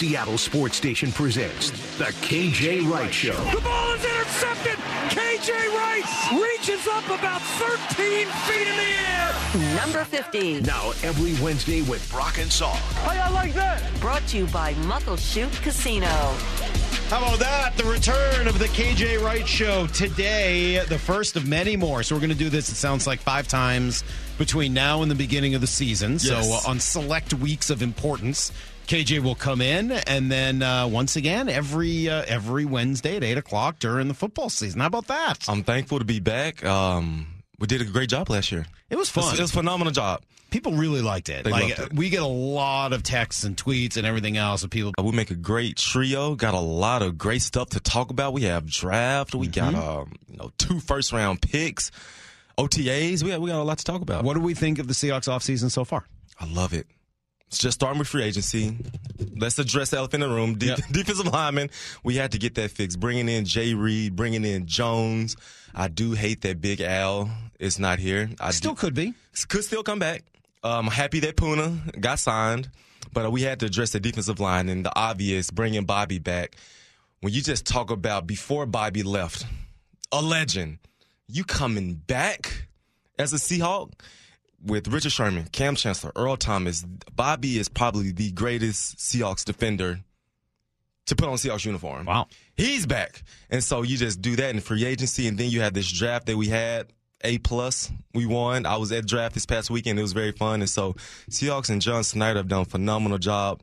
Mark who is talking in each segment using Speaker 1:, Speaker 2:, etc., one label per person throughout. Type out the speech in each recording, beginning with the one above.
Speaker 1: Seattle sports station presents The KJ Wright Show.
Speaker 2: The ball is intercepted. KJ Wright reaches up about 13 feet in the air.
Speaker 3: Number 50.
Speaker 1: Now, every Wednesday with Brock and Salk.
Speaker 2: How y'all like that?
Speaker 3: Brought to you by Muckleshoot Casino.
Speaker 4: How about that? The return of the KJ Wright Show today, the first of many more. So we're going to do this, it sounds like five times between now and the beginning of the season.
Speaker 5: Yes.
Speaker 4: So uh, on select weeks of importance, KJ will come in, and then uh, once again every uh, every Wednesday at eight o'clock during the football season. How about that?
Speaker 5: I'm thankful to be back. Um, we did a great job last year.
Speaker 4: It was
Speaker 5: It was,
Speaker 4: fun.
Speaker 5: it was a phenomenal job.
Speaker 4: people really liked it.
Speaker 5: They
Speaker 4: like
Speaker 5: loved it.
Speaker 4: we get a lot of texts and tweets and everything else of people.
Speaker 5: Uh, We make a great trio. Got a lot of great stuff to talk about. We have draft. We got
Speaker 4: Mm-hmm.
Speaker 5: um, you know two first round picks, OTAs. We got, we got a lot to talk about.
Speaker 4: What do we think of the Seahawks offseason so far?
Speaker 5: I love it. Just starting with free agency. Let's address the elephant in the room. De-
Speaker 4: Yep.
Speaker 5: Defensive lineman. We had to get that fixed. Bringing in Jay Reed, bringing in Jones. I do hate that Big Al is not here. I
Speaker 4: Still
Speaker 5: do-
Speaker 4: could be.
Speaker 5: could still come back. Um, I'm happy that Poona got signed, but we had to address the defensive line and the obvious, bringing Bobby back. When you just talk about before Bobby left, a legend, you coming back as a Seahawk with Richard Sherman, Kam Chancellor, Earl Thomas. Bobby is probably the greatest Seahawks defender to put on Seahawks uniform.
Speaker 4: Wow.
Speaker 5: He's back. And so you just do that in free agency, and then you have this draft that we had. A plus, we won. I was at draft this past weekend. It was very fun, and so Seahawks and John Schneider have done a phenomenal job.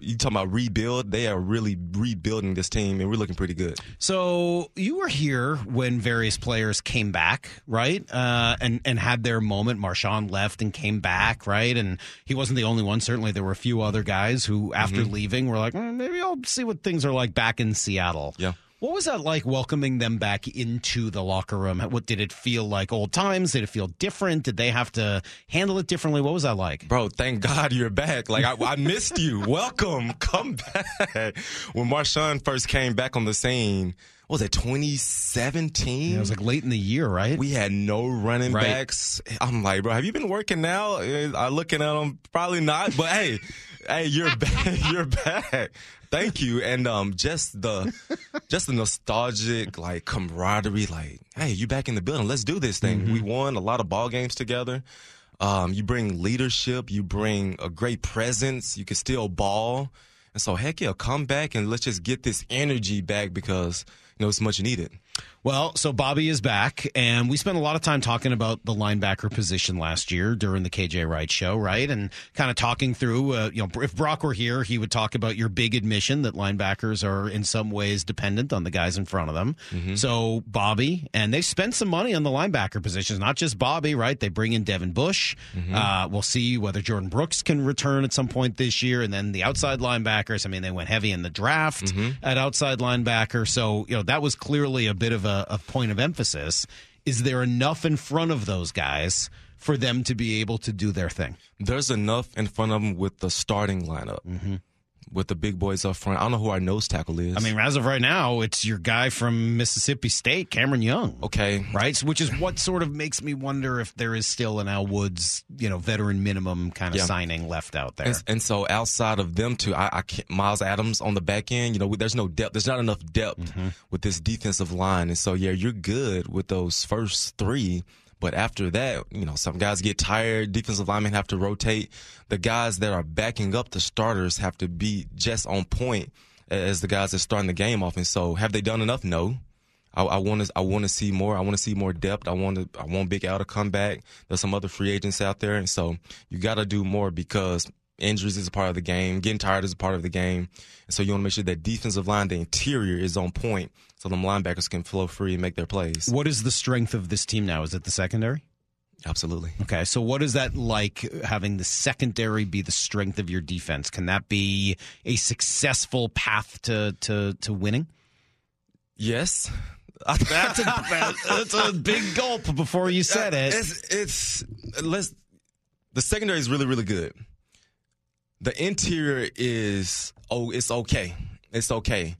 Speaker 5: You talking about rebuild? They are really rebuilding this team, and we're looking pretty good.
Speaker 4: So you were here when various players came back, right? Uh, and and had their moment. Marshawn left and came back, right? And he wasn't the only one. Certainly, there were a few other guys who, after leaving, were like, "Mm, maybe I'll see what things are like back in Seattle.
Speaker 5: Yeah.
Speaker 4: What was that like welcoming them back into the locker room? What did it feel like? Old times? Did it feel different? Did they have to handle it differently? What was that like?
Speaker 5: Bro, thank God you're back. Like I, I missed you. Welcome, come back. When Marshawn first came back on the scene, what was it 2017?
Speaker 4: It was like late in the year, right?
Speaker 5: We had no running
Speaker 4: Right.
Speaker 5: backs. I'm like, bro, have you been working now? I looking at them, probably not. But hey, hey, you're back. You're back. Thank you. And um, just the, just the nostalgic like camaraderie. Like, hey, you back in the building? Let's do this thing. We won a lot of ball games together. Um, you bring leadership. You bring a great presence. You can still ball. And so, heck yeah, come back and let's just get this energy back because you know it's much needed.
Speaker 4: Well, so Bobby is back, and we spent a lot of time talking about the linebacker position last year during the KJ Wright show, right? And kind of talking through, uh, you know, if Brock were here, he would talk about your big admission that linebackers are in some ways dependent on the guys in front of them. So Bobby, and they spent some money on the linebacker positions, not just Bobby, right? They bring in Devin Bush. Uh, we'll see whether Jordan Brooks can return at some point this year, and then the outside linebackers. I mean, they went heavy in the draft mm-hmm. at outside linebacker, so you know that was clearly a bit of a, a point of emphasis. Is there enough in front of those guys for them to be able to do their thing?
Speaker 5: there's enough in front of them with the starting lineup, mm-hmm. With the big boys up front. I don't know who our nose tackle is.
Speaker 4: I mean, as of right now, it's your guy from Mississippi State, Cameron Young.
Speaker 5: okay,
Speaker 4: Right, So- which is what sort of makes me wonder if there is still an Al Woods, you know, veteran minimum kind of
Speaker 5: Yeah.
Speaker 4: signing left out there.
Speaker 5: And, and so outside of them two, I, I can't, Miles Adams on the back end, you know, there's no depth. There's not enough depth
Speaker 4: Mm-hmm.
Speaker 5: with this defensive line. And so, yeah, you're good with those first three. But after that, you know, some guys get tired. Defensive linemen have to rotate. The guys that are backing up the starters have to be just on point as the guys that starting the game off. And so, have they done enough? No. I want to. I want to see more. I want to see more depth. I want to. I want Big Al to come back. There's some other free agents out there, and so you got to do more because injuries is a part of the game. Getting tired is a part of the game, and so you want to make sure that defensive line, the interior, is on point, so the linebackers can flow free and make their plays.
Speaker 4: what is the strength of this team now? Is it the secondary?
Speaker 5: Absolutely.
Speaker 4: Okay, so what is that like having the secondary be the strength of your defense? Can that be a successful path to to, to winning?
Speaker 5: Yes.
Speaker 4: That's a, that's a big gulp before you said it.
Speaker 5: It's it's let's the secondary is really really good. The interior is oh it's okay. It's okay.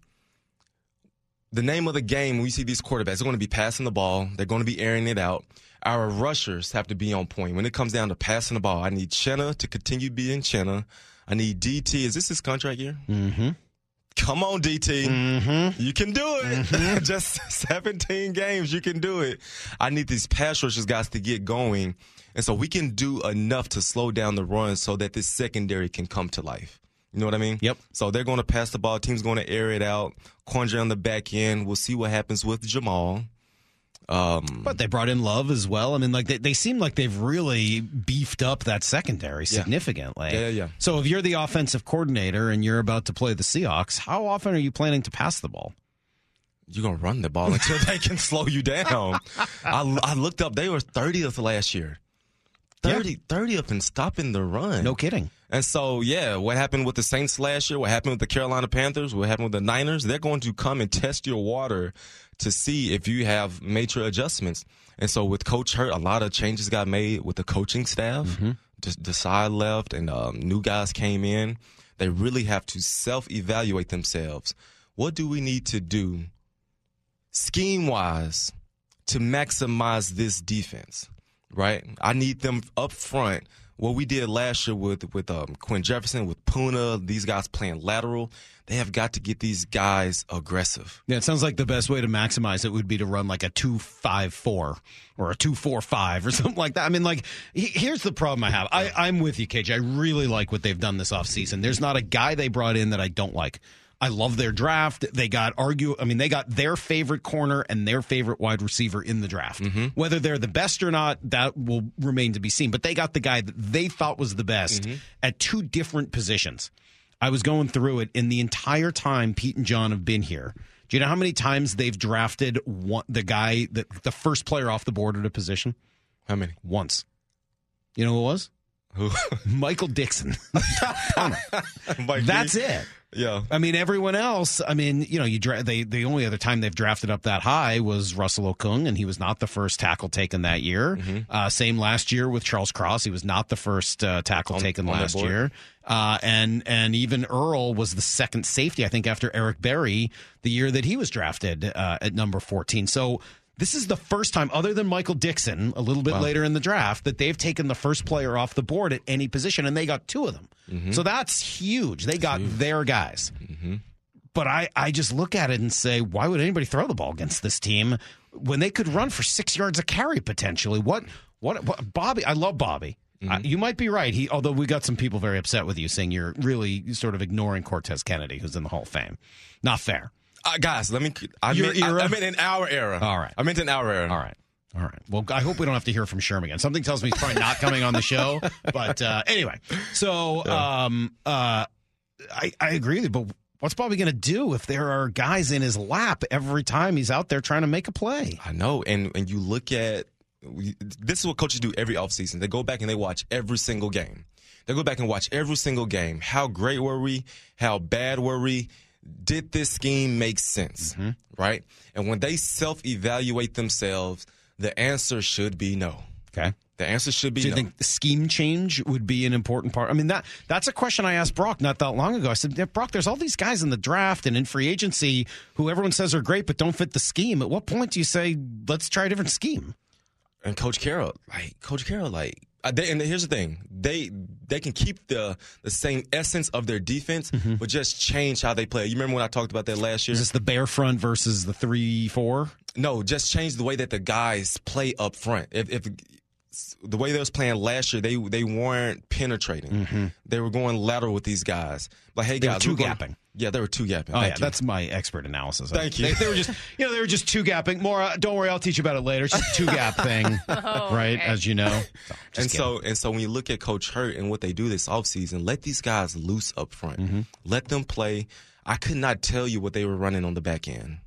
Speaker 5: The name of the game when you see these quarterbacks, they're going to be passing the ball. They're going to be airing it out. Our rushers have to be on point. When it comes down to passing the ball, I need Chenna to continue being Chenna. I need DT. Is this his contract year? Mm-hmm. Come on, DT. Mm-hmm. You can do it. Mm-hmm. Just 17 games, you can do it. I need these pass rushers guys to get going. And so we can do enough to slow down the run so that this secondary can come to life. You know what I mean?
Speaker 4: Yep.
Speaker 5: So they're going to pass the ball. Team's going to air it out. Quandre on the back end. We'll see what happens with Jamal.
Speaker 4: Um, but they brought in Love as well. I mean, like they, they seem like they've really beefed up that secondary significantly.
Speaker 5: Yeah. yeah, yeah.
Speaker 4: So if you're the offensive coordinator and you're about to play the Seahawks, how often are you planning to pass the ball?
Speaker 5: You're gonna run the ball until they can slow you down. I, I looked up; they were 30th last year. 30, yeah. 30th in stopping the run.
Speaker 4: No kidding.
Speaker 5: And so, yeah, what happened with the Saints last year? What happened with the Carolina Panthers? What happened with the Niners? They're going to come and test your water to see if you have major adjustments. And so, with Coach Hurtt, a lot of changes got made with the coaching staff. Mm-hmm. side left, and um, new guys came in. They really have to self evaluate themselves. What do we need to do, scheme wise, to maximize this defense? Right? I need them up front what we did last year with with um, Quinn Jefferson, with Poona, these guys playing lateral, they have got to get these guys aggressive.
Speaker 4: Yeah, it sounds like the best way to maximize it would be to run like a two five four or a two four five or something like that. I mean, like here's the problem I have. I, I'm with you, KJ. I really like what they've done this offseason. There's not a guy they brought in that I don't like. I love their draft. They got argue. I mean, they got their favorite corner and their favorite wide receiver in the draft. Mm-hmm. Whether they're the best or not, that will remain to be seen. But they got the guy that they thought was the best mm-hmm. at two different positions. I was going through it in the entire time Pete and John have been here. Do you know how many times they've drafted one, the guy that the first player off the board at a position?
Speaker 5: How many?
Speaker 4: Once. You know who it was?
Speaker 5: Who?
Speaker 4: Michael Dickson. That's it.
Speaker 5: Yeah.
Speaker 4: I mean, everyone else, I mean, you know, you dra- they the only other time they've drafted up that high was Russell Okung, and he was not the first tackle taken that year. Mm-hmm. Uh, same last year with Charles Cross. He was not the first uh, tackle on, taken on last year. Uh, and and even Earl was the second safety, I think, after Eric Berry the year that he was drafted uh, at number 14. So this is the first time, other than Michael Dickson, a little bit wow. later in the draft, that they've taken the first player off the board at any position, and they got two of them. Mm-hmm. So that's huge. They got huge. their guys. Mm-hmm. But I, I just look at it and say, why would anybody throw the ball against this team when they could run for six yards a carry potentially? What, what, what Bobby? I love Bobby. Mm-hmm. Uh, you might be right. He, although we got some people very upset with you saying you're really sort of ignoring Cortez Kennedy, who's in the Hall of Fame. Not fair.
Speaker 5: Uh, guys, let me. I Your meant, era? I, meant in our era.
Speaker 4: All right.
Speaker 5: I meant in our era.
Speaker 4: All right. All right. Well, I hope we don't have to hear from Sherm again. Something tells me he's probably not coming on the show. But uh, anyway, so um, uh, I, I agree with you, but what's Bobby going to do if there are guys in his lap every time he's out there trying to make a play?
Speaker 5: I know. And, and you look at this is what coaches do every offseason. They go back and they watch every single game. They go back and watch every single game. How great were we? How bad were we? Did this scheme make sense? Mm-hmm. Right? And when they self evaluate themselves, the answer should be no.
Speaker 4: Okay.
Speaker 5: The answer should be.
Speaker 4: Do you
Speaker 5: no.
Speaker 4: think scheme change would be an important part? I mean that that's a question I asked Brock not that long ago. I said, Brock, there's all these guys in the draft and in free agency who everyone says are great but don't fit the scheme. At what point do you say let's try a different scheme?
Speaker 5: And Coach Carroll, like Coach Carroll, like they, and here's the thing: they they can keep the the same essence of their defense, mm-hmm. but just change how they play. You remember when I talked about that last year?
Speaker 4: Is this the bear front versus the three four?
Speaker 5: No, just change the way that the guys play up front. If, if the way they was playing last year, they they weren't penetrating. Mm-hmm. They were going lateral with these guys. Like, hey
Speaker 4: they
Speaker 5: guys,
Speaker 4: two gapping.
Speaker 5: Yeah, they were two gapping.
Speaker 4: Oh
Speaker 5: Thank
Speaker 4: yeah,
Speaker 5: you.
Speaker 4: that's my expert analysis.
Speaker 5: Thank you.
Speaker 4: They, they, were just, you know, they were just two gapping. More, uh, don't worry, I'll teach you about it later. It's just two gap thing, oh, right? Okay. As you know.
Speaker 5: So, and kidding. so, and so, when you look at Coach Hurtt and what they do this offseason, let these guys loose up front. Mm-hmm. Let them play. I could not tell you what they were running on the back end.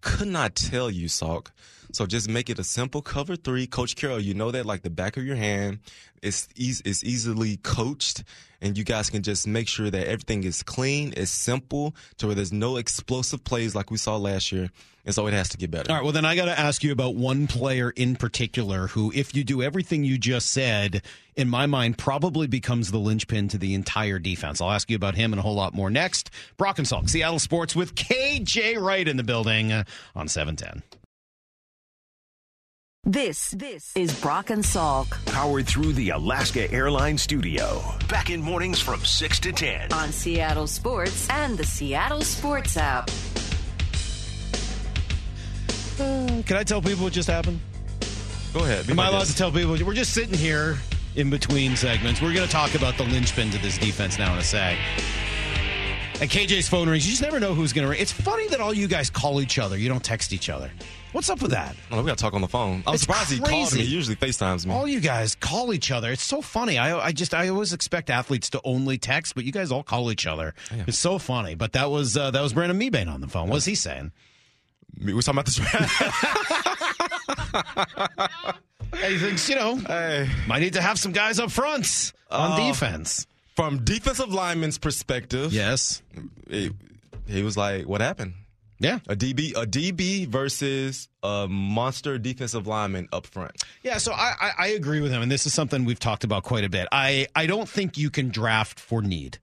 Speaker 5: Could not tell you, Salk. So just make it a simple cover three. Coach Carroll, you know that like the back of your hand. It's easy, it's easily coached, and you guys can just make sure that everything is clean, it's simple, to where there's no explosive plays like we saw last year. And so it has to get better.
Speaker 4: All right. Well, then I got to ask you about one player in particular who, if you do everything you just said, in my mind, probably becomes the linchpin to the entire defense. I'll ask you about him and a whole lot more next. Brock and Salk, Seattle Sports with KJ Wright in the building on 710.
Speaker 3: This, this is Brock and Salk
Speaker 1: Powered through the Alaska Airlines studio. Back in mornings from 6 to 10.
Speaker 3: on Seattle Sports and the Seattle Sports app.
Speaker 4: Uh, can I tell people what just happened?
Speaker 5: Go ahead.
Speaker 4: Am
Speaker 5: my
Speaker 4: I allowed to tell people? We're just sitting here in between segments. We're going to talk about the linchpin to this defense now in a sec. And KJ's phone rings. You just never know who's going to ring. It's funny that all you guys call each other. You don't text each other. What's up with that?
Speaker 5: Oh, we got to talk on the phone. I'm
Speaker 4: It's
Speaker 5: surprised he called me. He usually FaceTimes me.
Speaker 4: All you guys call each other. It's so funny. I, I just I always expect athletes to only text, but you guys all call each other. It's so funny. But that was uh, that was Brandon Mebane on the phone. What was he saying?
Speaker 5: We We're talking about this.
Speaker 4: He thinks you know
Speaker 5: hey.
Speaker 4: might need to have some guys up front on
Speaker 5: Uh,
Speaker 4: defense.
Speaker 5: From defensive lineman's perspective,
Speaker 4: Yes.
Speaker 5: he, he was like, "What happened?
Speaker 4: Yeah.
Speaker 5: A DB, a DB versus a monster defensive lineman up front."
Speaker 4: Yeah, so I, I, I agree with him, and this is something we've talked about quite a bit. I, I don't think you can draft for need.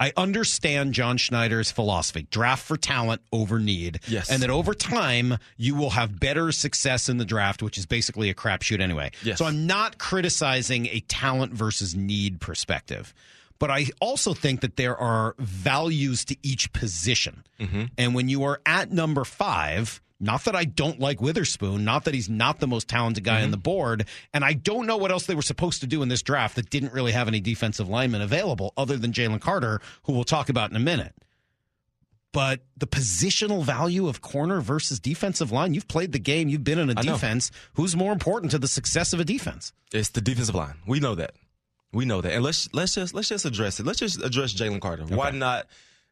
Speaker 4: I understand John Schneider's philosophy draft for talent over need.
Speaker 5: Yes.
Speaker 4: And that over time, you will have better success in the draft, which is basically a crapshoot anyway.
Speaker 5: Yes.
Speaker 4: So I'm not criticizing a talent versus need perspective. But I also think that there are values to each position. Mm-hmm. And when you are at number five, not that I don't like Witherspoon, not that he's not the most talented guy on mm-hmm. the board, and I don't know what else they were supposed to do in this draft that didn't really have any defensive linemen available other than Jalen Carter, who we'll talk about in a minute. But the positional value of corner versus defensive line, you've played the game, you've been in a
Speaker 5: I know.
Speaker 4: defense. Who's more important to the success of a defense?
Speaker 5: It's the defensive line. We know that. We know that. And let's let's just let's just address it. Let's just address Jalen Carter. Why not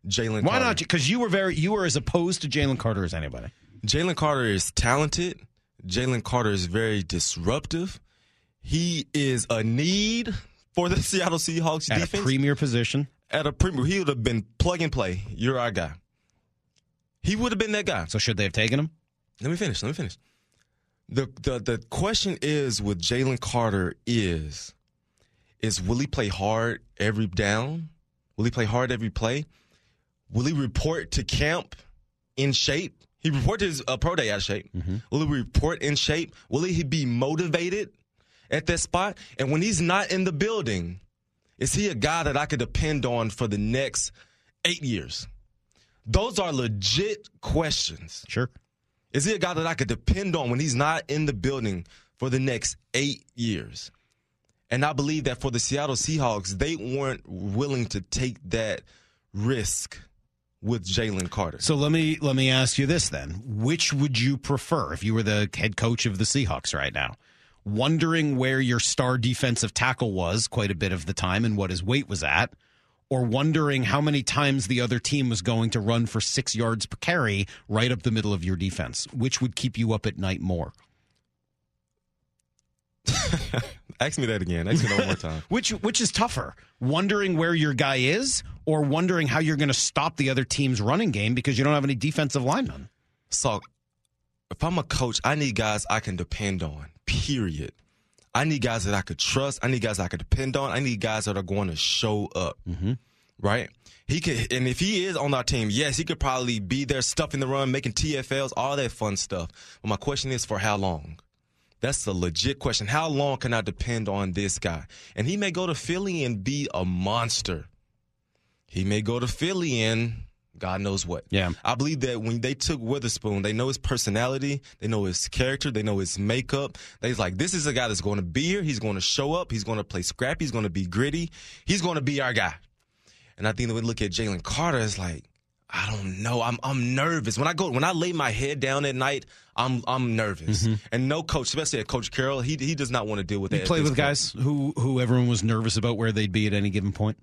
Speaker 5: Jalen?
Speaker 4: Why
Speaker 5: Carter?
Speaker 4: not? Because you were very, you were as opposed to Jalen Carter as anybody.
Speaker 5: Jalen Carter is talented. Jalen Carter is very disruptive. He is a need for the Seattle Seahawks
Speaker 4: At
Speaker 5: defense.
Speaker 4: a premier position.
Speaker 5: At a premier, he would have been plug and play. You're our guy. He would have been that guy.
Speaker 4: So should they have taken him?
Speaker 5: Let me finish. Let me finish. The the the question is with Jalen Carter is is will he play hard every down? Will he play hard every play? Will he report to camp in shape? He reported his uh, pro day out of shape. Will he report in shape? Will he be motivated at that spot? And when he's not in the building, is he a guy that I could depend on for the next eight years? Those are legit questions.
Speaker 4: Sure.
Speaker 5: Is he a guy that I could depend on when he's not in the building for the next eight years? And I believe that for the Seattle Seahawks, they weren't willing to take that risk with Jalen Carter.
Speaker 4: So let me let me ask you this then: Which would you prefer if you were the head coach of the Seahawks right now? Wondering where your star defensive tackle was quite a bit of the time and what his weight was at, or wondering how many times the other team was going to run for six yards per carry right up the middle of your defense. Which would keep you up at night more?
Speaker 5: Ask me that again. Ask me that one more time.
Speaker 4: Which which is tougher? Wondering where your guy is, or wondering how you're going to stop the other team's running game because you don't have any defensive linemen?
Speaker 5: So, if I'm a coach, I need guys I can depend on, period. I need guys that I could trust. I need guys I could depend on. I need guys that are going to show up. Mm-hmm. Right? He could, and if he is on our team, yes, he could probably be there stuffing the run, making TFLs, all that fun stuff. But my question is for how long? That's a legit question. How long can I depend on this guy? And he may go to Philly and be a monster. He may go to Philly and God knows what.
Speaker 4: Yeah.
Speaker 5: I believe that when they took Witherspoon, they know his personality, they know his character, they know his makeup. They're like, this is a guy that's going to be here. He's going to show up. He's going to play scrappy. He's going to be gritty. He's going to be our guy. And I think that we look at Jalen Carter, it's like, I don't know. I'm I'm nervous when I go when I lay my head down at night. I'm I'm nervous, and no coach, especially at Coach Carroll, he he does not want to deal with that.
Speaker 4: You
Speaker 5: at
Speaker 4: played
Speaker 5: this
Speaker 4: with
Speaker 5: point.
Speaker 4: guys who who everyone was nervous about where they'd be at any given point.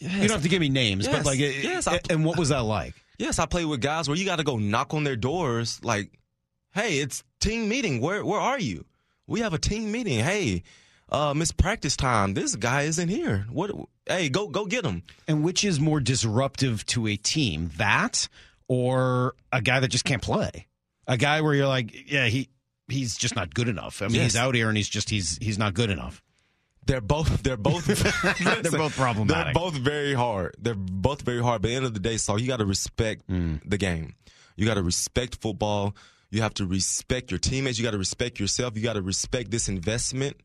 Speaker 5: Yes.
Speaker 4: You don't have to give me names, but like,
Speaker 5: Yes, I-
Speaker 4: and what was that like?
Speaker 5: Yes, I play with guys where you got to go knock on their doors. Like, hey, it's team meeting. Where where are you? We have a team meeting. Hey, uh, miss practice time. This guy isn't here. What? Hey, go go get him.
Speaker 4: And which is more disruptive to a team, that or a guy that just can't play? A guy where you're like, yeah, he he's just not good enough. I mean,
Speaker 5: Yes.
Speaker 4: he's out here and he's just he's he's not good enough.
Speaker 5: They're both they're both
Speaker 4: They're both problematic.
Speaker 5: They're both very hard. They're both very hard. But at the end of the day, so you got to respect
Speaker 4: Mm.
Speaker 5: the game. You got to respect football. You have to respect your teammates. You got to respect yourself. You got to respect this investment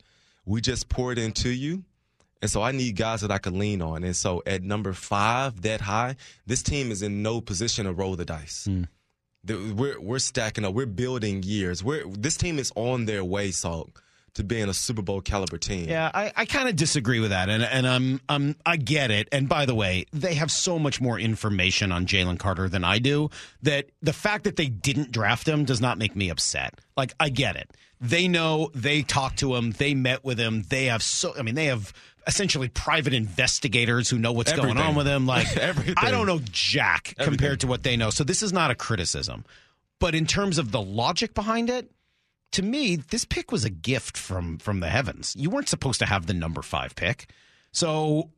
Speaker 5: we just poured into you. And so I need guys that I can lean on. And so at number five, that high, this team is in no position to roll the dice. Hmm. The- We're we're stacking up. We're building years. We're this team is on their way, Salk, to being a Super Bowl caliber team.
Speaker 4: Yeah, I, I kind of disagree with that, and and I'm I'm I get it. And by the way, they have so much more information on Jalen Carter than I do. That the fact that they didn't draft him does not make me upset. Like I get it. They know. They talked to him. They met with him. They have so. I mean, they have essentially private investigators who know what's going on with him. Like I don't know jack compared to what they know. So this is not a criticism, but in terms of the logic behind it to me, this pick was a gift from from the heavens. You weren't supposed to have the number five pick. So,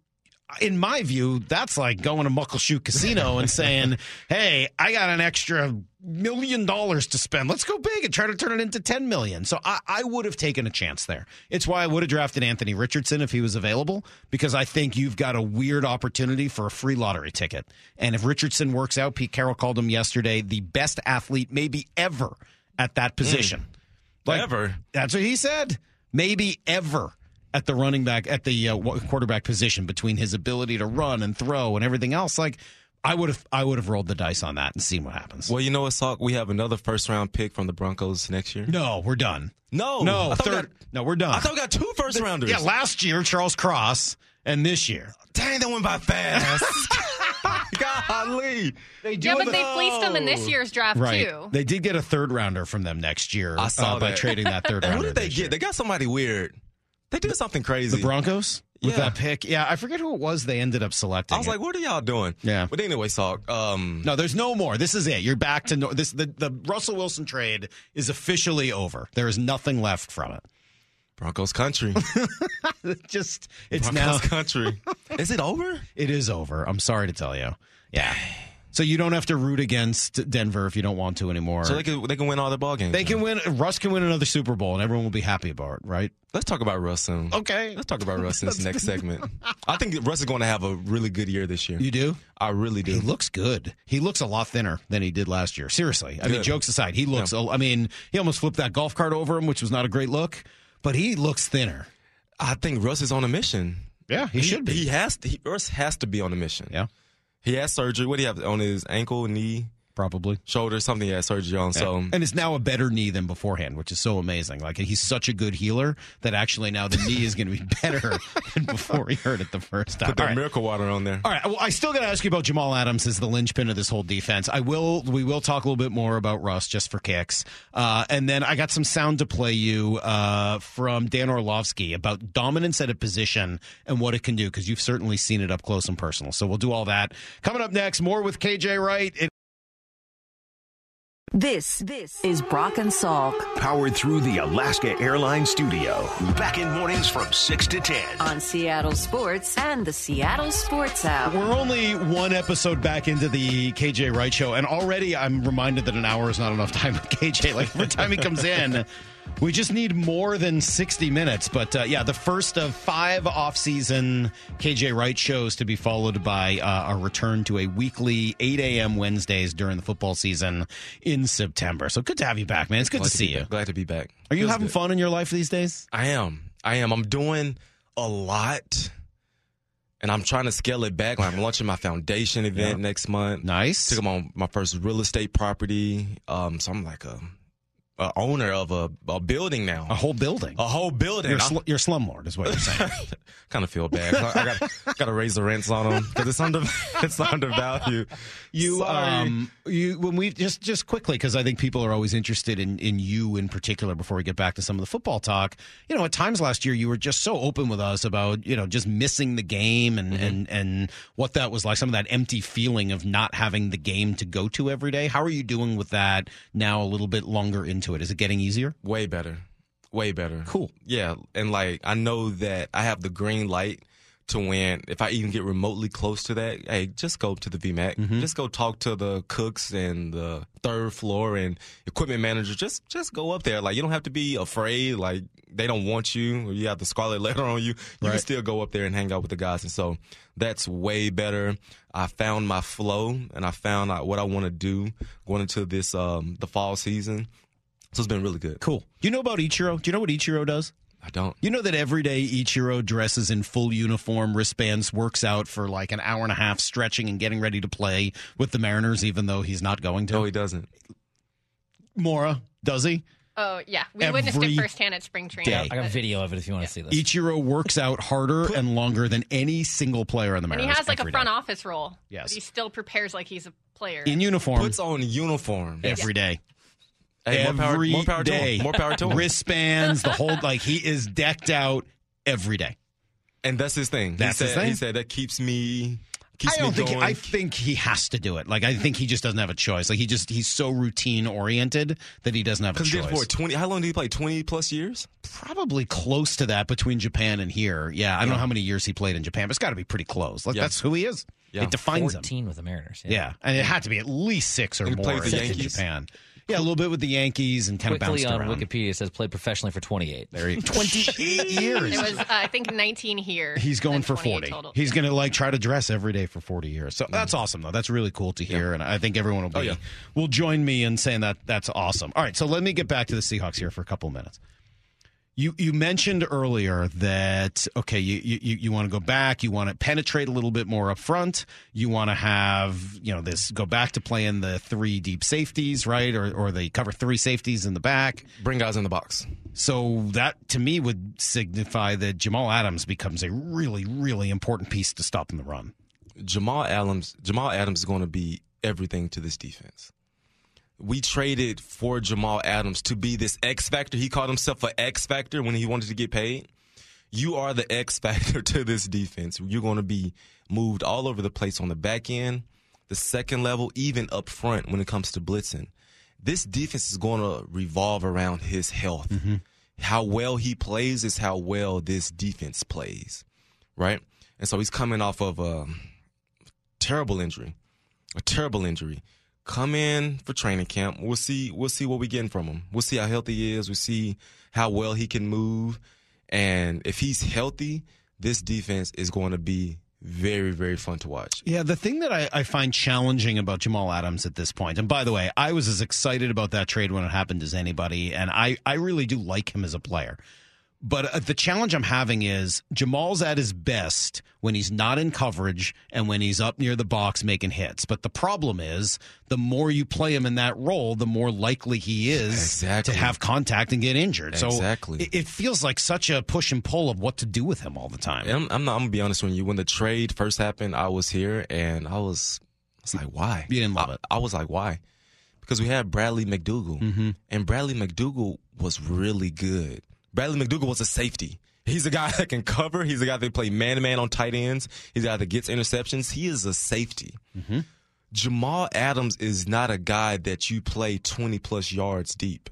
Speaker 4: in my view, that's like going to Muckleshoot Casino and saying, "Hey, I got an extra million dollars to spend. Let's go big and try to turn it into ten million. So, I, I would have taken a chance there. It's why I would have drafted Anthony Richardson if he was available because I think you've got a weird opportunity for a free lottery ticket. And if Richardson works out, Pete Carroll called him yesterday the best athlete maybe ever at that hmm. position.
Speaker 5: Ever.
Speaker 4: That's what he said. Maybe ever at the running back, at the uh, quarterback position, between his ability to run and throw and everything else. Like, I would have, I would have rolled the dice on that and seen what happens.
Speaker 5: Well, you know what, Salk? We have another first round pick from the Broncos next year.
Speaker 4: no, we're done.
Speaker 5: No,
Speaker 4: No,
Speaker 5: I thought we
Speaker 4: third.
Speaker 5: got-
Speaker 4: no, we're done.
Speaker 5: I thought we got two first rounders.
Speaker 4: yeah, last year Charles Cross, and this year
Speaker 5: Dang, that went by fast. Golly.
Speaker 4: they do
Speaker 6: Yeah, but
Speaker 4: the-
Speaker 6: they fleeced them in this year's draft
Speaker 4: right.
Speaker 6: too.
Speaker 4: They did get a third rounder from them next year
Speaker 5: I saw
Speaker 4: uh, by trading that third
Speaker 5: And
Speaker 4: rounder.
Speaker 5: who did they get?
Speaker 4: year.
Speaker 5: They got somebody weird. They did something crazy.
Speaker 4: The Broncos with
Speaker 5: Yeah.
Speaker 4: that pick. Yeah, I forget who it was. They ended up selecting.
Speaker 5: I was
Speaker 4: it.
Speaker 5: like, what are y'all doing?
Speaker 4: Yeah.
Speaker 5: But anyway, Salk, um,
Speaker 4: No, there's no more. This is it. You're back to no, this. The, the Russell Wilson trade is officially over. There is nothing left from it.
Speaker 5: Broncos country.
Speaker 4: Just it's
Speaker 5: Broncos
Speaker 4: now
Speaker 5: country. Is it over?
Speaker 4: it is over. I'm sorry to tell you. Yeah. So you don't have to root against Denver if you don't want to anymore.
Speaker 5: So they can they can win all the ball games.
Speaker 4: They can win. Russ can win another Super Bowl, and everyone will be happy about it, right?
Speaker 5: Let's talk about Russ soon.
Speaker 4: Okay.
Speaker 5: Let's talk about Russ in this next segment. I think Russ is going to have a really good year this year.
Speaker 4: You do.
Speaker 5: I really do.
Speaker 4: He looks good. He looks a lot thinner than he did last year. Seriously. I mean, jokes aside, he looks. I mean, he almost flipped that golf cart over him, which was not a great look. But he looks thinner.
Speaker 5: I think Russ is on a mission.
Speaker 4: Yeah, he, should be.
Speaker 5: He has. To, he, Russ has to be on a mission.
Speaker 4: yeah,
Speaker 5: He has surgery. What do you have on his ankle, knee,
Speaker 4: probably.
Speaker 5: shoulder? Something had surgery on. So
Speaker 4: and it's now a better knee than beforehand, which is so amazing. Like he's such a good healer that actually now the knee is going to be better than before he hurt it the first time.
Speaker 5: put that
Speaker 4: right.
Speaker 5: miracle water on there.
Speaker 4: All right. Well, I still got to ask you about Jamal Adams as the linchpin of this whole defense. I will. We will talk a little bit more about Russ just for kicks, uh, and then I got some sound to play you uh, from Dan Orlovsky about dominance at a position and what it can do because you've certainly seen it up close and personal. So we'll do all that coming up next. More with KJ Wright. It-
Speaker 3: This, this is Brock and Salk
Speaker 1: Powered through the Alaska Airlines Studio. Back in mornings from 6 to 10.
Speaker 3: on Seattle Sports and the Seattle Sports app.
Speaker 4: We're only one episode back into the KJ Wright show, and already I'm reminded that an hour is not enough time with KJ. Like every time he comes in, we just need more than 60 minutes. But uh, yeah, the first of five off-season KJ Wright shows to be followed by uh, a return to a weekly 8 a.m. Wednesdays during the football season in September. So good to have you back, man. It's good
Speaker 5: Glad
Speaker 4: to see
Speaker 5: be
Speaker 4: you.
Speaker 5: back. Glad to be back.
Speaker 4: Are you
Speaker 5: Feels
Speaker 4: having
Speaker 5: good.
Speaker 4: fun in your life these days?
Speaker 5: I am. I am. I'm doing a lot. And I'm trying to scale it back. Like I'm launching my foundation event next month.
Speaker 4: Nice.
Speaker 5: Took them on my first real estate property. Um, so I'm like a, a owner of a, a building now.
Speaker 4: A whole building.
Speaker 5: A whole building.
Speaker 4: You're, sl- you're slumlord, is what you're saying.
Speaker 5: kind of feel bad. I, I got got to raise the rents on them because it's under it's undervalued.
Speaker 4: You
Speaker 5: Sorry.
Speaker 4: um you when we just just quickly because I think people are always interested in in you in particular before we get back to some of the football talk. You know, at times last year you were just so open with us about, you know, just missing the game and and and what that was like, some of that empty feeling of not having the game to go to every day. How are you doing with that now a little bit longer into it? Is it getting easier?
Speaker 5: way better, way better.
Speaker 4: Cool.
Speaker 5: Yeah, and like I know that I have the green light to win. If I even get remotely close to that, hey, just go to the VMAC. Just go talk to the cooks and the third floor and equipment manager. Just just go up there. Like you don't have to be afraid. Like they don't want you or you have the scarlet letter on you. You can still go up there and hang out with the guys. And so that's way better. I found my flow and I found out what I want to do going into this um the fall season. So it's been really good.
Speaker 4: Cool. You know about Ichiro? Do you know what Ichiro does?
Speaker 5: I don't.
Speaker 4: You know that every day Ichiro dresses in full uniform, wristbands, works out for like an hour and a half, stretching and getting ready to play with the Mariners, even though he's not going to.
Speaker 5: No, he doesn't.
Speaker 4: Mora, does he?
Speaker 6: Oh yeah, we witnessed it firsthand at spring training.
Speaker 4: day.
Speaker 7: I got a video of it if you want to see this.
Speaker 4: Ichiro works out harder and longer than any single player on the Mariners.
Speaker 6: And he has like a front
Speaker 4: day.
Speaker 6: office role.
Speaker 4: Yes.
Speaker 6: But he still prepares like he's a player.
Speaker 4: in uniform
Speaker 5: Puts on uniform.
Speaker 4: every day.
Speaker 5: Hey, more power, more power to
Speaker 4: day.
Speaker 5: him. More power to him.
Speaker 4: Wristbands, the whole like he is decked out every day.
Speaker 5: And that's his thing.
Speaker 4: That's
Speaker 5: he
Speaker 4: his thing?
Speaker 5: He said that keeps me keeps
Speaker 4: I don't
Speaker 5: me
Speaker 4: think
Speaker 5: going.
Speaker 4: I think he has to do it. Like I think he just doesn't have a choice. Like he just he's so routine oriented that he doesn't have a
Speaker 5: because did
Speaker 4: choice.
Speaker 5: for twenty. How long did he play? Twenty plus years.
Speaker 4: Probably close to that between Japan and here. Yeah, I don't know how many years he played in Japan, but it's got to be pretty close. Like
Speaker 5: Yeah.
Speaker 4: that's who he is.
Speaker 5: Yeah.
Speaker 4: It defines him.
Speaker 7: 14 with the Mariners.
Speaker 4: Yeah, and it had to be at least six or
Speaker 5: And he
Speaker 4: more
Speaker 5: played the
Speaker 4: in
Speaker 5: Yankees?
Speaker 4: Japan. Yeah, a little bit with the Yankees and kind of
Speaker 7: Quickly
Speaker 4: bounced
Speaker 7: on
Speaker 4: around.
Speaker 7: Wikipedia says played professionally for 28.
Speaker 4: There you 28 years.
Speaker 6: It was uh, I think 19 here.
Speaker 4: He's going for 40.
Speaker 6: Total.
Speaker 4: He's going to like try to dress every day for 40 years. So that's awesome though. That's really cool to hear and I think everyone will be
Speaker 5: Oh, yeah.
Speaker 4: will join me in saying that that's awesome. All right, so let me get back to the Seahawks here for a couple of minutes. You you mentioned earlier that okay, you you, you want to go back, you want to penetrate a little bit more up front, you want to have, you know, this go back to playing the three deep safeties, right? Or or they cover three safeties in the back.
Speaker 5: Bring guys in the box.
Speaker 4: So that to me would signify that Jamal Adams becomes a really, really important piece to stopping the run.
Speaker 5: Jamal Adams. Jamal Adams is going to be everything to this defense. We traded for Jamal Adams to be this X factor. He called himself an X factor when he wanted to get paid. You are the X factor to this defense. You're going to be moved all over the place on the back end, the second level, even up front when it comes to blitzing. This defense is going to revolve around his health. Mm-hmm. How well he plays is how well this defense plays, right? And so he's coming off of a terrible injury, a terrible injury. Come in for training camp. We'll see. We'll see what we getting from him. We'll see how healthy he is. We'll see how well he can move. And if he's healthy, this defense is going to be very, very fun to watch.
Speaker 4: Yeah, the thing that I, I find challenging about Jamal Adams at this point, and by the way, I was as excited about that trade when it happened as anybody, and I, I really do like him as a player. But uh, the challenge I'm having is Jamal's at his best when he's not in coverage and when he's up near the box making hits. But the problem is, the more you play him in that role, the more likely he is
Speaker 5: Exactly.
Speaker 4: to have contact and get injured. So
Speaker 5: Exactly.
Speaker 4: it, it feels like such a push and pull of what to do with him all the time.
Speaker 5: I'm, I'm not. I'm gonna be honest with you. When the trade first happened, I was here and I was, I was like, why?
Speaker 4: You didn't love
Speaker 5: I,
Speaker 4: it.
Speaker 5: I was like, why? Because we had Bradley McDougald,
Speaker 4: Mm-hmm.
Speaker 5: and Bradley McDougald was really good. Bradley McDougald was a safety. He's a guy that can cover. He's a guy that play man to man on tight ends. He's a guy that gets interceptions. He is a safety.
Speaker 4: Mm-hmm.
Speaker 5: Jamal Adams is not a guy that you play 20 plus yards deep.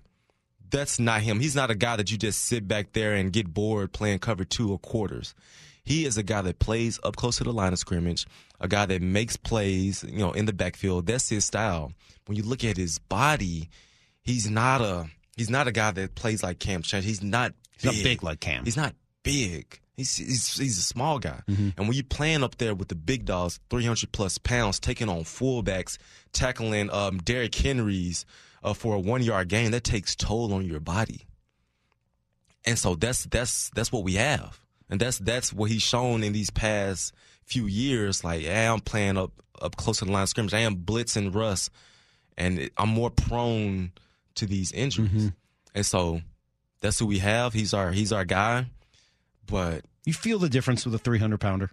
Speaker 5: That's not him. He's not a guy that you just sit back there and get bored playing cover two or quarters. He is a guy that plays up close to the line of scrimmage, a guy that makes plays, you know, in the backfield. That's his style. When you look at his body, he's not a he's not a guy that plays like Kam. He's not
Speaker 4: He's not big like Kam.
Speaker 5: He's not big. He's he's, he's a small guy.
Speaker 4: Mm-hmm.
Speaker 5: And when you're playing up there with the big dogs, 300 plus pounds, taking on fullbacks, tackling um, Derrick Henry's uh, for a one yard gain, that takes toll on your body. And so that's that's that's what we have, and that's that's what he's shown in these past few years. Like, hey, I'm playing up up close to the line of scrimmage. I am blitzing Russ, and I'm more prone to these injuries. And so that's who we have. He's our he's our guy. But
Speaker 4: You feel the difference with a 300 pounder?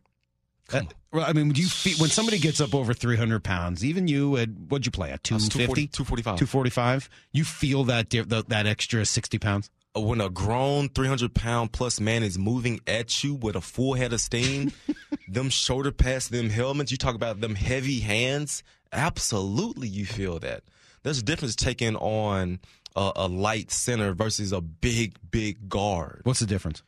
Speaker 4: Uh, well, I mean, you feel, when somebody gets up over 300 pounds, even you at, what'd you play at, 250?
Speaker 5: 245.
Speaker 4: 245? You feel that, di- that, that extra 60 pounds?
Speaker 5: when a grown 300 pound plus man is moving at you with a full head of steam, them shoulder pads, them helmets, you talk about them heavy hands, absolutely you feel that. There's a difference taking on a, a light center versus a big, big guard.
Speaker 4: What's the difference?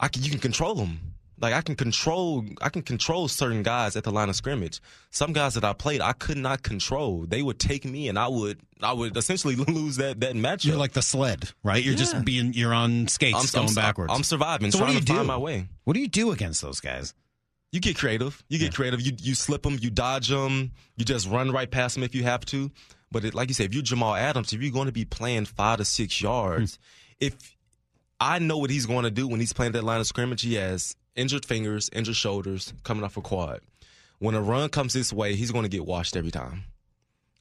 Speaker 5: I can, you can control them. Like I can control, I can control certain guys at the line of scrimmage. Some guys that I played, I could not control. They would take me, and I would, I would essentially lose that that matchup.
Speaker 4: You're like the sled, right? You're just being, you're on skates
Speaker 5: I'm,
Speaker 4: going
Speaker 5: I'm,
Speaker 4: backwards.
Speaker 5: I'm surviving,
Speaker 4: So what
Speaker 5: trying
Speaker 4: do
Speaker 5: to
Speaker 4: you
Speaker 5: find
Speaker 4: do?
Speaker 5: my way.
Speaker 4: what do you do against those guys?
Speaker 5: You get creative. You get creative. You you slip them. You dodge them. You just run right past them if you have to. But it, like you said, if you're Jamal Adams, if you're going to be playing five to six yards, hmm. if I know what he's going to do when he's playing that line of scrimmage, he has injured fingers, injured shoulders, coming off a quad. When a run comes this way, he's going to get washed every time.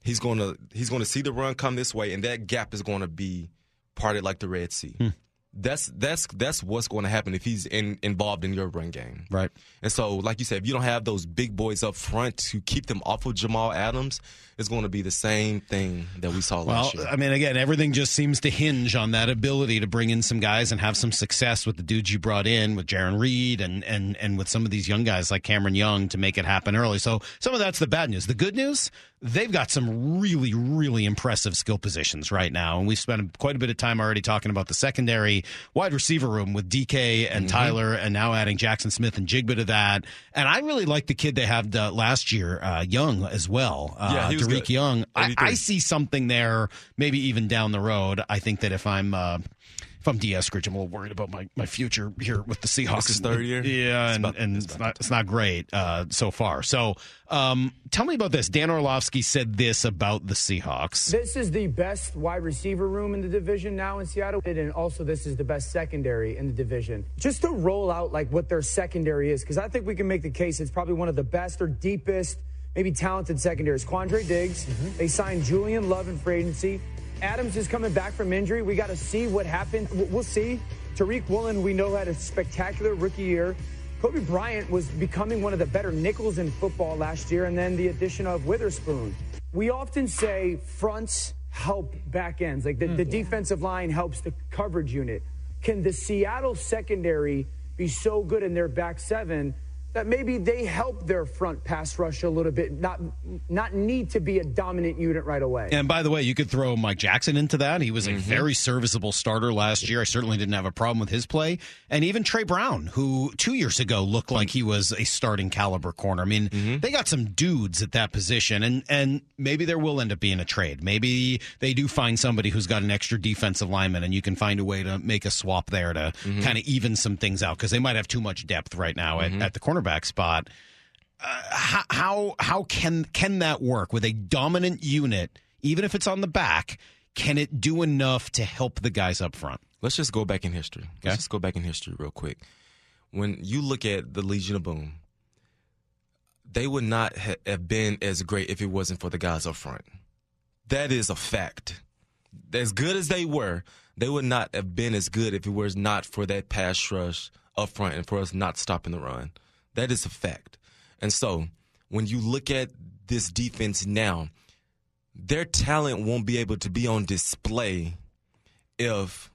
Speaker 5: He's going to he's going to see the run come this way, and that gap is going to be parted like the Red Sea. Hmm. That's that's that's what's going to happen if he's in, involved in your run game.
Speaker 4: Right.
Speaker 5: And so, like you said, if you don't have those big boys up front to keep them off of Jamal Adams, it's going to be the same thing that we saw
Speaker 4: Well,
Speaker 5: last year.
Speaker 4: I mean, again, everything just seems to hinge on that ability to bring in some guys and have some success with the dudes you brought in with Jarran Reed and and and with some of these young guys like Cameron Young to make it happen early. So some of that's the bad news. The good news, they've got some really really impressive skill positions right now, and we've spent quite a bit of time already talking about the secondary wide receiver room with DK and Tyler, and now adding Jaxon Smith-Njigba to that. And I really like the kid they had uh, last year, uh, Young as well. Uh,
Speaker 5: Yeah, he was
Speaker 4: Tariq
Speaker 5: good.
Speaker 4: Young. I, I see something there, maybe even down the road. I think that if I'm uh, if I'm Dee Eskridge, I'm a little worried about my, my future here with the Seahawks.
Speaker 5: his third year?
Speaker 4: Yeah,
Speaker 5: It's
Speaker 4: and,
Speaker 5: about-
Speaker 4: and
Speaker 5: it's
Speaker 4: it's, not it's not great uh, so far. So um, tell me about this. Dan Orlovsky said this about the Seahawks.
Speaker 8: This is the best wide receiver room in the division now in Seattle, and also this is the best secondary in the division. Just to roll out like what their secondary is, because I think we can make the case it's probably one of the best or deepest, maybe talented secondaries. Quandre Diggs, they signed Julian Love in free agency. Adams is coming back from injury. We got to see what happened. We'll see. Tariq Woolen, we know, had a spectacular rookie year. Coby Bryant was becoming one of the better nickels in football last year, and then the addition of Witherspoon. We often say fronts help back ends, like the, the mm. defensive line helps the coverage unit. Can the Seattle secondary be so good in their back seven that maybe they help their front pass rush a little bit, not not need to be a dominant unit right away?
Speaker 4: And by the way, you could throw Mike Jackson into that. He was
Speaker 5: Mm-hmm.
Speaker 4: a very serviceable starter last year. I certainly didn't have a problem with his play. And even Tre Brown, who two years ago looked like he was a starting caliber corner. I mean,
Speaker 5: Mm-hmm.
Speaker 4: they got some dudes at that position, and and maybe there will end up being a trade. Maybe they do find somebody who's got an extra defensive lineman, and you can find a way to make a swap there to
Speaker 5: Mm-hmm.
Speaker 4: kind of even some things out because they might have too much depth right now at, at the cornerback spot uh, how how how can can that work with a dominant unit, even if it's on the back? Can it do enough to help the guys up front?
Speaker 5: Let's just go back in history.
Speaker 4: Okay.
Speaker 5: Let's just go back in history real quick. When you look at the Legion of Boom, they would not ha- have been as great if it wasn't for the guys up front. That is a fact. As good as they were, they would not have been as good if it was not for that pass rush up front and for us not stopping the run. That is a fact. And so, when you look at this defense now, their talent won't be able to be on display if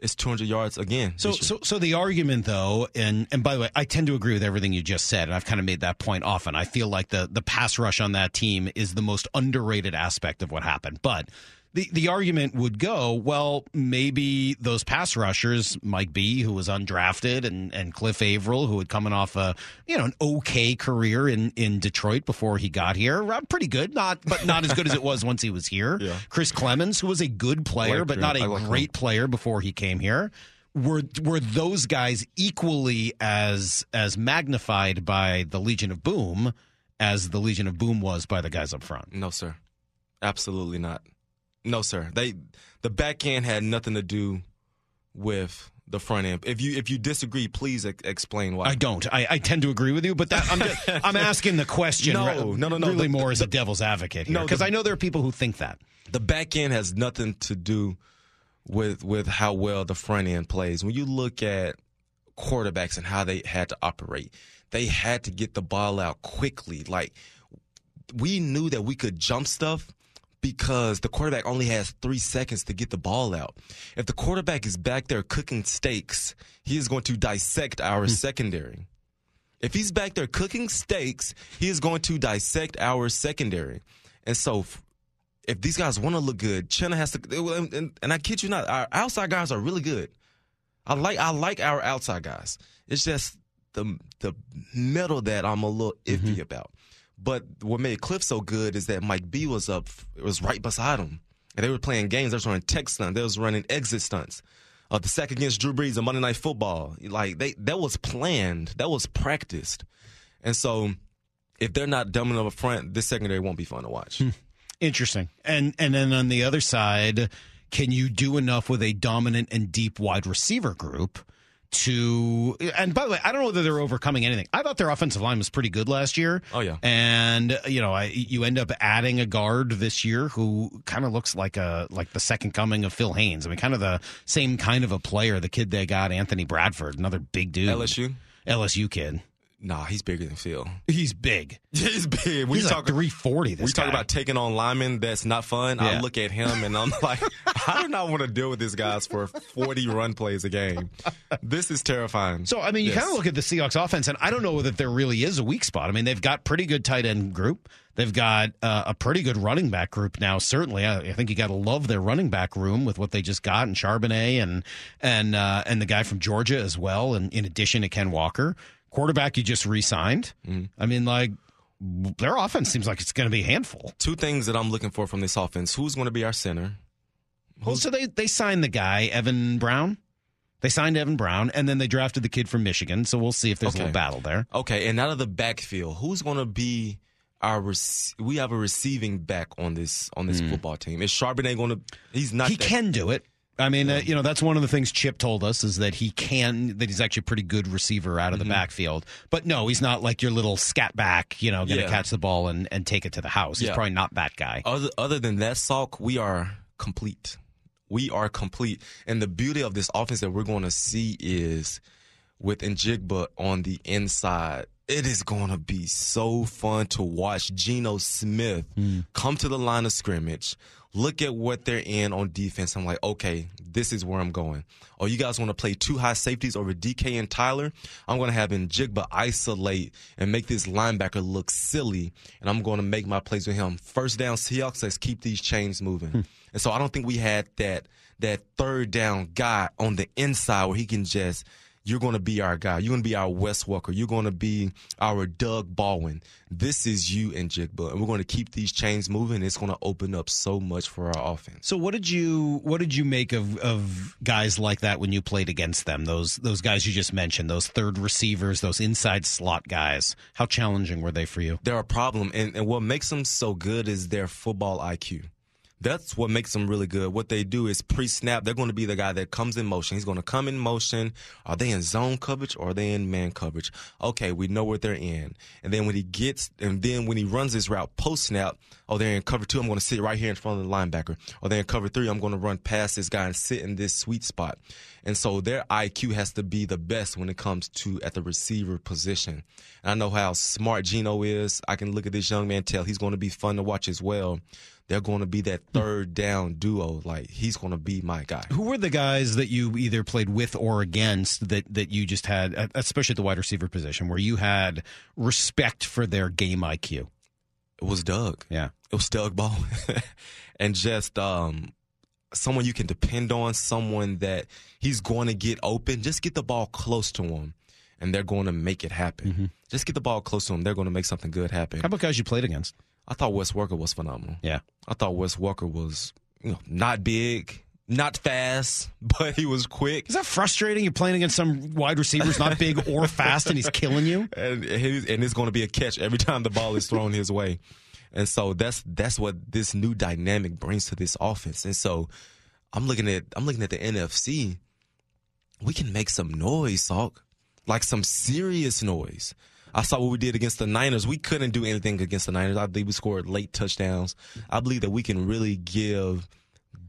Speaker 5: it's 200 yards again.
Speaker 4: So, so, so the argument, though, and and by the way, I tend to agree with everything you just said, and I've kind of made that point often. I feel like the the pass rush on that team is the most underrated aspect of what happened, but. The, the argument would go, well, maybe those pass rushers, Mike B, who was undrafted, and, and Cliff Avril, who had coming off a you know an okay career in, in Detroit before he got here, uh, pretty good, not but not as good as it was once he was here.
Speaker 5: Yeah.
Speaker 4: Chris Clemons, who was a good player,
Speaker 5: Like
Speaker 4: but not a
Speaker 5: like him.
Speaker 4: great player before he came here. Were were those guys equally as as magnified by the Legion of Boom as the Legion of Boom was by the guys up front?
Speaker 5: no, sir. Absolutely not. No, sir. They the back end had nothing to do with the front end. If you if you disagree, please ex- explain why.
Speaker 4: I don't. I, I tend to agree with you, but that, I'm just, I'm asking the question.
Speaker 5: No,
Speaker 4: re-
Speaker 5: no, no, no.
Speaker 4: Really
Speaker 5: The-
Speaker 4: more as a devil's advocate here
Speaker 5: No,
Speaker 4: because
Speaker 5: the-
Speaker 4: I know there are people who think that.
Speaker 5: the back end has nothing to do with with how well the front end plays. When you look at quarterbacks and how they had to operate, they had to get the ball out quickly. Like we knew that we could jump stuff because the quarterback only has three seconds to get the ball out. If the quarterback is back there cooking steaks, he is going to dissect our hmm. secondary. If he's back there cooking steaks, he is going to dissect our secondary. And so, if these guys want to look good, Chenna has to. And, and, I kid you not, our outside guys are really good. I like I like our outside guys. It's just the the middle that I'm a little iffy mm-hmm. about. But what made Cliff so good is that Mike B was up, was right beside him, and they were playing games. They was running tech stunts. They was running exit stunts. Uh, the sack against Drew Brees on Monday Night Football, like they that was planned, that was practiced, and so if they're not dominant up front, this secondary won't be fun to watch.
Speaker 4: Interesting. And and then on the other side, can you do enough with a dominant and deep wide receiver group to and by the way, I don't know whether they're overcoming anything. I thought their offensive line was pretty good last year.
Speaker 5: Oh yeah.
Speaker 4: And you know, I, you end up adding a guard this year who kind of looks like a like the second coming of Phil Haynes. I mean, kind of the same kind of a player, the kid they got, Anthony Bradford, another big dude.
Speaker 5: LSU?
Speaker 4: LSU kid.
Speaker 5: Nah, he's bigger than Phil.
Speaker 4: He's big.
Speaker 5: He's big. We
Speaker 4: He's
Speaker 5: talk
Speaker 4: like 340 this
Speaker 5: we talk about taking on linemen that's not fun. I look at him and I'm like, I do not want to deal with these guys for 40 run plays a game. This is terrifying.
Speaker 4: So I mean, you
Speaker 5: Yes.
Speaker 4: kind of look at the Seahawks offense, and I don't know that there really is a weak spot. I mean, they've got pretty good tight end group. They've got uh, a pretty good running back group now. Certainly, I, I think you got to love their running back room with what they just got and Charbonnet and and uh, and the guy from Georgia as well. And in addition to Ken Walker, quarterback you just re-signed.
Speaker 5: Mm-hmm.
Speaker 4: I mean, like their offense seems like it's going to be a handful.
Speaker 5: Two things that I'm looking for from this offense. Who's going to be our center?
Speaker 4: Well, so they they signed the guy Evan Brown. They signed Evan Brown, and then they drafted the kid from Michigan. So we'll see if there's a little battle there.
Speaker 5: Okay, and out of the backfield, who's going to be our rec- we have a receiving back on this on this football team. Is Charbonnet going to he's not
Speaker 4: he
Speaker 5: that-
Speaker 4: can do it. I mean, uh, you know, that's one of the things Chip told us is that he can, that he's actually a pretty good receiver out of
Speaker 5: Mm-hmm.
Speaker 4: the backfield. But no, he's not like your little scat back, you know, going to
Speaker 5: Yeah.
Speaker 4: catch the ball and, and take it to the house. He's
Speaker 5: Yeah.
Speaker 4: probably not that guy.
Speaker 5: Other other than that, Salk, we are complete. We are complete. And the beauty of this offense that we're going to see is with Njigba on the inside. It is going to be so fun to watch Geno Smith come to the line of scrimmage, look at what they're in on defense. I'm like, okay, this is where I'm going. Oh, you guys want to play two high safeties over DK and Tyler? I'm going to have Njigba isolate and make this linebacker look silly, and I'm going to make my plays with him. First down, Seahawks, let's keep these chains moving. Hmm. And so I don't think we had that that third down guy on the inside where he can just you're going to be our guy. You're going to be our Wes Walker. You're going to be our Doug Baldwin. This is you and Njigba, and we're going to keep these chains moving. It's going to open up so much for our offense.
Speaker 4: So what did you what did you make of of guys like that when you played against them? Those those guys you just mentioned, those third receivers, those inside slot guys. How challenging were they for you?
Speaker 5: They're a problem, and, and what makes them so good is their football IQ. That's what makes them really good. What they do is pre-snap. They're going to be the guy that comes in motion. He's going to come in motion. Are they in zone coverage or are they in man coverage? Okay, we know what they're in. And then when he gets, and then when he runs his route post-snap, oh, they're in cover two. I'm going to sit right here in front of the linebacker. Or they're in cover three. I'm going to run past this guy and sit in this sweet spot. And so their IQ has to be the best when it comes to at the receiver position. And I know how smart Geno is. I can look at this young man, tell he's going to be fun to watch as well. They're going to be that third down duo. Like he's going to be my guy.
Speaker 4: Who were the guys that you either played with or against that that you just had, especially at the wide receiver position, where you had respect for their game IQ?
Speaker 5: It was Doug.
Speaker 4: Yeah.
Speaker 5: It was Doug Ball. and just um, someone you can depend on, someone that he's going to get open. Just get the ball close to him, and they're going to make it happen. Just get the ball close to him. They're going to make something good happen.
Speaker 4: How about guys you played against?
Speaker 5: I thought Wes Walker was phenomenal.
Speaker 4: Yeah.
Speaker 5: I thought Wes Walker was, you know, not big, not fast, but he was quick.
Speaker 4: Is that frustrating? You're playing against some wide receivers not big or fast, and he's killing you.
Speaker 5: and and it's going to be a catch every time the ball is thrown his way. And so that's that's what this new dynamic brings to this offense. And so I'm looking at I'm looking at the NFC. We can make some noise, Salk. Like some serious noise. I saw what we did against the Niners. We couldn't do anything against the Niners. I believe we scored late touchdowns. I believe that we can really give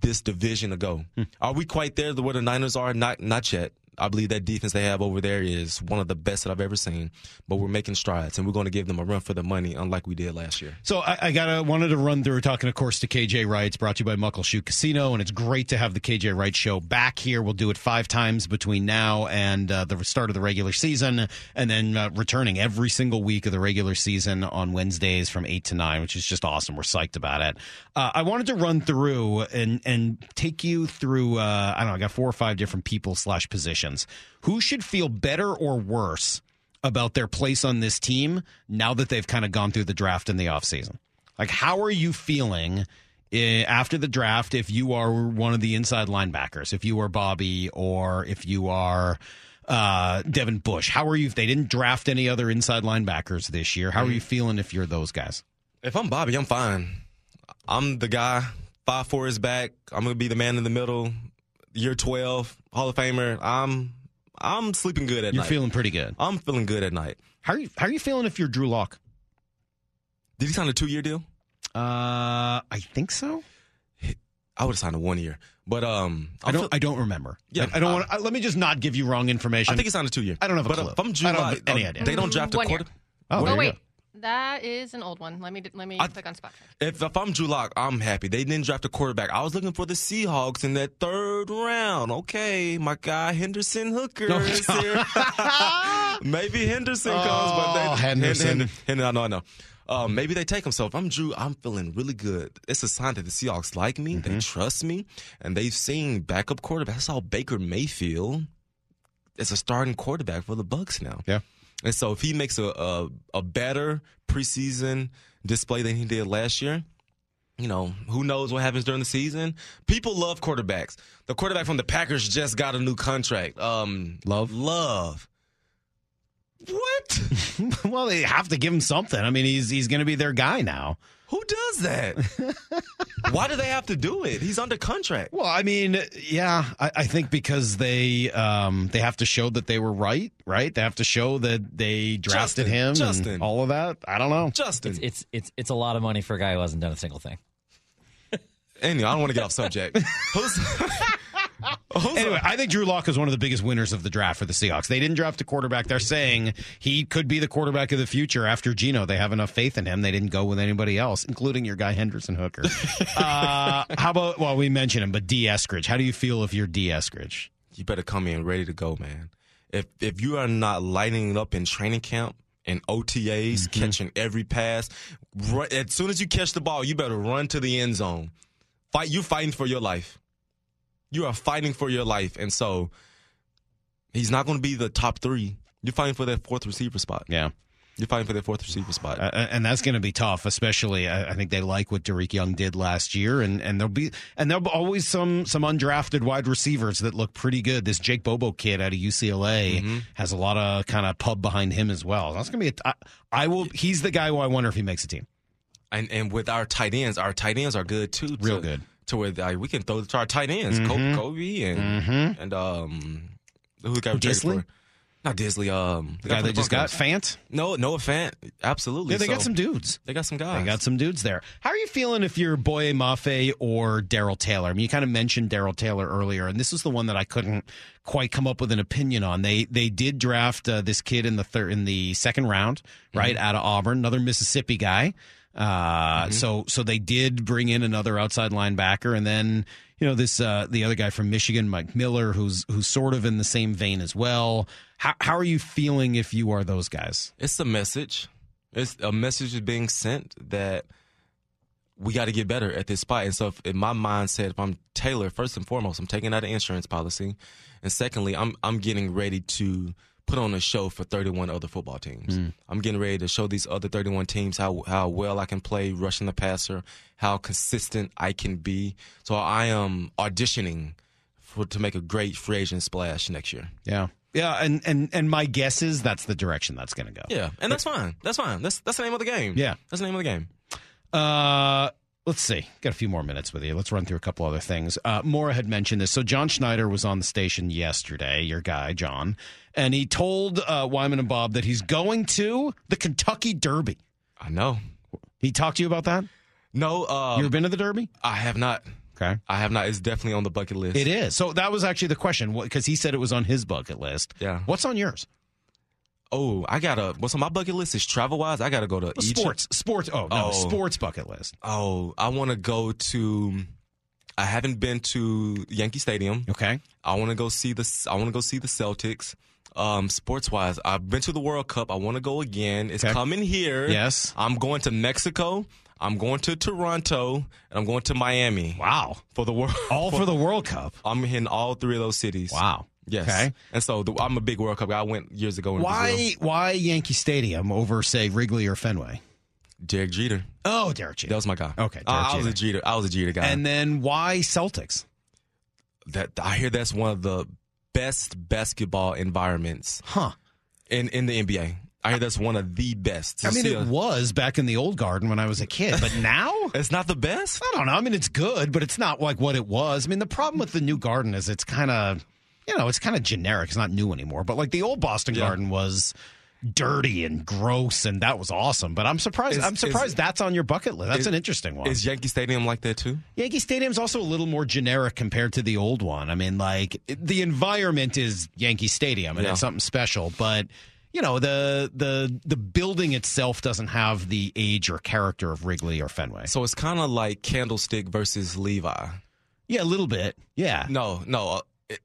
Speaker 5: this division a go. Hmm. Are we quite there where the Niners are? Not not yet. I believe that defense they have over there is one of the best that I've ever seen. But we're making strides, and we're going to give them a run for the money, unlike we did last year.
Speaker 4: So I, I gotta wanted to run through talking, of course, to KJ Wright. It's brought to you by Muckleshoot Casino, and it's great to have the KJ Wright Show back here. We'll do it five times between now and uh, the start of the regular season, and then uh, returning every single week of the regular season on Wednesdays from eight to nine, which is just awesome. We're psyched about it. Uh, I wanted to run through and and take you through. Uh, I don't know. I got four or five different people slash positions. Who should feel better or worse? about their place on this team now that they've kind of gone through the draft in the offseason? Like, how are you feeling eh, after the draft if you are one of the inside linebackers, if you are Bobby or if you are uh, Devin Bush? How are you if they didn't draft any other inside linebackers this year? How are you feeling if you're those guys?
Speaker 5: If I'm Bobby, I'm fine. I'm the guy. Five four is back. I'm gonna be the man in the middle. Year twelve, Hall of Famer. I'm I'm sleeping good at night.
Speaker 4: You're feeling pretty good.
Speaker 5: I'm feeling good at night.
Speaker 4: How are you, how are you feeling if you're Drew Lock?
Speaker 5: Did he sign a two year deal?
Speaker 4: Uh, I think so.
Speaker 5: I would have signed a one year. But um,
Speaker 4: I don't. I don't remember.
Speaker 5: Yeah,
Speaker 4: I, I don't
Speaker 5: uh,
Speaker 4: want. to Let me just not give you wrong information.
Speaker 5: I think he signed a two year.
Speaker 4: I don't have a
Speaker 5: but
Speaker 4: clue.
Speaker 5: If I'm Drew
Speaker 4: I don't have any
Speaker 5: uh,
Speaker 4: idea.
Speaker 5: They don't draft a
Speaker 6: One year.
Speaker 5: quarter.
Speaker 4: Oh,
Speaker 6: Oh wait,
Speaker 4: go.
Speaker 6: That is an old one. Let me let me
Speaker 5: I-
Speaker 6: click on spot check.
Speaker 5: If, if I'm Drew Lock, I'm happy. They didn't draft a quarterback. I was looking for the Seahawks in that third round. Okay, my guy Henderson Hooker
Speaker 4: Oh,
Speaker 5: is here. maybe Henderson comes, but
Speaker 4: Oh,
Speaker 5: they,
Speaker 4: Henderson.
Speaker 5: Hen- Hen- Hen- I know, I know. Uh, maybe they take him. So if I'm Drew, I'm feeling really good. It's a sign that the Seahawks like me,
Speaker 4: Mm-hmm.
Speaker 5: they trust me, and they've seen backup quarterback. That's how Baker Mayfield is a starting quarterback for the Bucs now.
Speaker 4: Yeah.
Speaker 5: And so if he makes a, a a better preseason display than he did last year, you know, who knows what happens during the season? People love quarterbacks. The quarterback from the Packers just got a new contract. Um
Speaker 4: Love?
Speaker 5: Love. What?
Speaker 4: well, they have to give him something. I mean, he's he's going to be their guy now.
Speaker 5: Who does that? Why do they have to do it? He's under contract.
Speaker 4: Well, I mean, yeah, I, I think because they um they have to show that they were right, right? They have to show that they drafted
Speaker 5: Justin,
Speaker 4: him
Speaker 5: Justin.
Speaker 4: and all of that. I don't know.
Speaker 5: Justin.
Speaker 7: It's, it's it's it's a lot of money for a guy who hasn't done a single thing.
Speaker 5: anyway, I don't want to get off subject. Who's, who's
Speaker 4: Anyway, I think Drew Lock is one of the biggest winners of the draft for the Seahawks. They didn't draft a quarterback. They're saying he could be the quarterback of the future after Geno. They have enough faith in him. They didn't go with anybody else, including your guy Henderson Hooker. uh, how about? Well, we mentioned him, but Dee Eskridge. How do you feel if you're Dee Eskridge?
Speaker 5: you better come in ready to go, man. If if you are not lighting it up in training camp and OTAs, catching every pass, ru- as soon as you catch the ball, you better run to the end zone. Fight, you fighting for your life. You are fighting for your life, and so he's not going to be the top three. You're fighting for that fourth receiver spot.
Speaker 4: Yeah.
Speaker 5: You're fighting for that fourth receiver spot.
Speaker 4: Uh, and that's going to be tough, especially. I, I think they like what Dareke Young did last year, and, and there'll be and there'll be always some some undrafted wide receivers that look pretty good. This Jake Bobo kid out of UCLA has a lot of kind of pub behind him as well. That's going to be. A, I, I will. He's the guy who I wonder if he makes a team.
Speaker 5: and and with our tight ends, our tight ends are good too.
Speaker 4: Real good.
Speaker 5: To where like, we can throw to our tight ends, Kobe, Kobe and and um, who the guy we traded
Speaker 4: Dissly?
Speaker 5: for? Not Dissly. Um,
Speaker 4: The guy they
Speaker 5: the
Speaker 4: just got. Fant.
Speaker 5: No, Noah Fant. Absolutely.
Speaker 4: Yeah, they got some dudes.
Speaker 5: They got some guys.
Speaker 4: They got some dudes there. How are you feeling if you're Boye Mafe or Darrell Taylor? I mean, you kind of mentioned Darrell Taylor earlier, and this is the one that I couldn't quite come up with an opinion on. They they did draft uh, this kid in the third in the second round, right out of Auburn, another Mississippi guy. Uh, so so they did bring in another outside linebacker, and then you know this uh, the other guy from Michigan, Mike Miller, who's who's sort of in the same vein as well. How how are you feeling if you are those guys?
Speaker 5: It's a message. It's a message is being sent that we got to get better at this spot. And so, if, in my mindset, if I'm Taylor, first and foremost, I'm taking out an insurance policy, and secondly, I'm I'm getting ready to put on a show for 31 other football teams. I'm getting ready to show these other 31 teams how how well I can play rushing the passer, how consistent I can be. So I am auditioning for to make a great free agent splash next year.
Speaker 4: Yeah. Yeah, and, and, and my guess is that's the direction that's going to go.
Speaker 5: Yeah, and that's fine. That's fine. That's that's the name of the game.
Speaker 4: Yeah.
Speaker 5: that's the name of the game.
Speaker 4: Uh, let's see. Got a few more minutes with you. Let's run through a couple other things. Uh, Maura had mentioned this. So John Schneider was on the station yesterday, your guy, John, and he told uh, Wyman and Bob that he's going to the Kentucky Derby.
Speaker 5: I know.
Speaker 4: He talked to you about that?
Speaker 5: No, uh,
Speaker 4: you ever been to the Derby?
Speaker 5: I have not.
Speaker 4: Okay.
Speaker 5: I have not. It's definitely on the bucket list.
Speaker 4: It is. So that was actually the question because he said it was on his bucket list.
Speaker 5: Yeah.
Speaker 4: What's on yours?
Speaker 5: Oh, I gotta. What's on my bucket list is travel wise. I gotta go to Egypt.
Speaker 4: Sports. Sports. Oh, no.
Speaker 5: Oh.
Speaker 4: Sports bucket list.
Speaker 5: Oh, I want to go to. I haven't been to Yankee Stadium.
Speaker 4: Okay.
Speaker 5: I want to go see the. I want to go see the Celtics. Um, sports wise, I've been to the World Cup. I want to go again. It's
Speaker 4: Okay.
Speaker 5: coming here.
Speaker 4: Yes.
Speaker 5: I'm going to Mexico. I'm going to Toronto, and I'm going to Miami
Speaker 4: Wow.
Speaker 5: for the world.
Speaker 4: All for the World Cup.
Speaker 5: I'm hitting all three of those cities.
Speaker 4: Wow.
Speaker 5: Yes.
Speaker 4: Okay.
Speaker 5: And so the, I'm a big World Cup guy. I went years ago in Brazil.
Speaker 4: Why why Yankee Stadium over say Wrigley or Fenway?
Speaker 5: Derek Jeter.
Speaker 4: Oh, Derek Jeter.
Speaker 5: That was my guy.
Speaker 4: Okay,
Speaker 5: I, I was a Jeter. I was a Jeter guy.
Speaker 4: and then why Celtics?
Speaker 5: that I hear that's one of the best basketball environments
Speaker 4: Huh.
Speaker 5: in in the NBA. I hear that's one of the best.
Speaker 4: I mean, it
Speaker 5: a-
Speaker 4: was back in the old garden when I was a kid, but now
Speaker 5: it's not the best.
Speaker 4: I don't know. I mean, it's good, but it's not like what it was. I mean, the problem with the new garden is it's kind of, you know, it's kind of generic. It's not new anymore. But like the old Boston
Speaker 5: Yeah.
Speaker 4: garden was dirty and gross, and that was awesome. But I'm surprised.
Speaker 5: Is-
Speaker 4: I'm surprised
Speaker 5: is-
Speaker 4: that's on your bucket list. That's
Speaker 5: is-
Speaker 4: an interesting one.
Speaker 5: Is Yankee Stadium like that too?
Speaker 4: Yankee Stadium's also a little more generic compared to the old one. I mean, like the environment is Yankee Stadium, and
Speaker 5: Yeah.
Speaker 4: it's something special, but. You know the the the building itself doesn't have the age or character of Wrigley or Fenway.
Speaker 5: So it's kind of like Candlestick versus Levi.
Speaker 4: Yeah, a little bit. Yeah,
Speaker 5: No, no.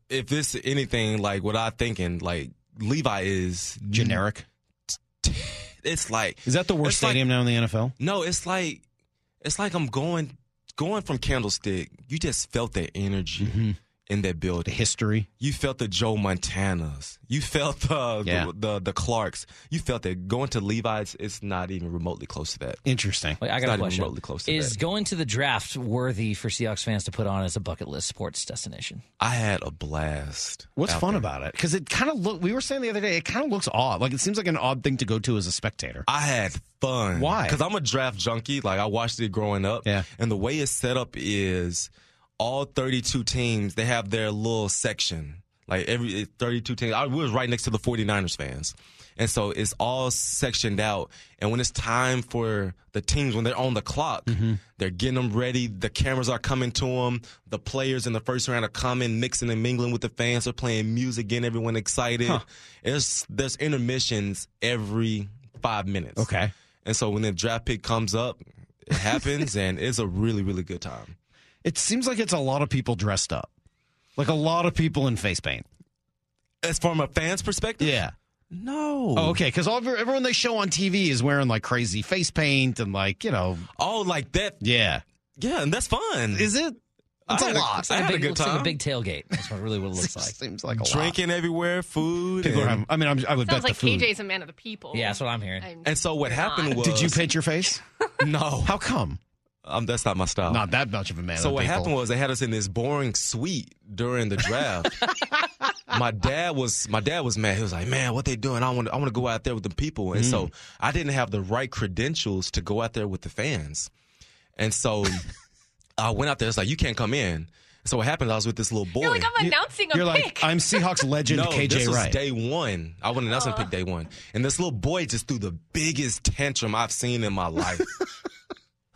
Speaker 5: If this anything like what I'm thinking, like Levi is
Speaker 4: generic.
Speaker 5: It's like
Speaker 4: Is that the worst
Speaker 5: it's like-
Speaker 4: stadium now in the NFL?
Speaker 5: No, it's like it's like I'm going going from Candlestick. You just felt that energy
Speaker 4: Mm-hmm.
Speaker 5: In that
Speaker 4: The history.
Speaker 5: You felt the Joe Montanas. You felt the
Speaker 4: Yeah.
Speaker 5: the, the the Clarks. You felt that going to Levi's. It's not even remotely close to that.
Speaker 4: Interesting.
Speaker 7: Wait, I
Speaker 5: It's
Speaker 7: got
Speaker 5: not
Speaker 7: a question.
Speaker 5: remotely close to
Speaker 7: Is
Speaker 5: that.
Speaker 7: going to the draft worthy for Seahawks fans to put on as a bucket list sports destination?
Speaker 5: I had a blast.
Speaker 4: What's fun
Speaker 5: there.
Speaker 4: about it? Because it kind of look. We were saying the other day, it kind of looks odd. Like it seems like an odd thing to go to as a spectator.
Speaker 5: I had fun.
Speaker 4: Why?
Speaker 5: Because I'm a draft junkie. Like I watched it growing up.
Speaker 4: Yeah.
Speaker 5: And the way it's set up is all 32 teams, they have their little section. Like every 32 teams. I was right next to the 49ers fans. And so it's all sectioned out. And when it's time for the teams, when they're on the clock,
Speaker 4: Mm-hmm.
Speaker 5: they're getting them ready. The cameras are coming to them. The players in the first round are coming, mixing and mingling with the fans. They're playing music, getting everyone excited. It's, there's intermissions every five minutes.
Speaker 4: Okay.
Speaker 5: And so when the draft pick comes up, it happens, and it's a really, really good time.
Speaker 4: It seems like it's a lot of people dressed up, like a lot of people in face paint.
Speaker 5: As from a fan's perspective,
Speaker 4: Yeah.
Speaker 5: no.
Speaker 4: Oh, okay. Because everyone they show on TV is wearing like crazy face paint and like you know.
Speaker 5: Oh, like that?
Speaker 4: Yeah.
Speaker 5: Yeah, and that's fun.
Speaker 4: Is it? It's
Speaker 5: I
Speaker 4: a
Speaker 5: a-
Speaker 4: lot.
Speaker 5: I had
Speaker 7: a
Speaker 5: a
Speaker 7: big,
Speaker 5: good
Speaker 7: looks like a
Speaker 5: time.
Speaker 7: big tailgate. That's what really what it looks like.
Speaker 4: Seems like a lot.
Speaker 5: Drinking everywhere, food.
Speaker 4: People are
Speaker 5: and-
Speaker 4: having, I mean, I'm, I would bet
Speaker 6: Sounds
Speaker 4: the
Speaker 6: like
Speaker 4: food.
Speaker 6: KJ's a man of the people.
Speaker 7: Yeah, that's what I'm hearing.
Speaker 6: I'm-
Speaker 5: and so what
Speaker 6: You're
Speaker 5: happened was,
Speaker 4: Did you paint your face?
Speaker 5: No,
Speaker 4: How come?
Speaker 5: Um, that's not my style.
Speaker 4: Not that much of a man.
Speaker 5: So what
Speaker 4: people.
Speaker 5: happened was they had us in this boring suite during the draft. my dad was my dad was mad. He was like, "Man, what they doing? I want I want to go out there with the people." And
Speaker 4: Mm.
Speaker 5: so I didn't have the right credentials to go out there with the fans. And so I went out there. It's like you can't come in. So what happened? I was with this little boy.
Speaker 6: You're like, I'm announcing a
Speaker 4: You're
Speaker 6: pick.
Speaker 4: like, I'm Seahawks legend
Speaker 5: no,
Speaker 4: KJ
Speaker 5: this was
Speaker 4: Wright.
Speaker 5: day one. I wasn't announcing pick day one, and this little boy just threw the biggest tantrum I've seen in my life.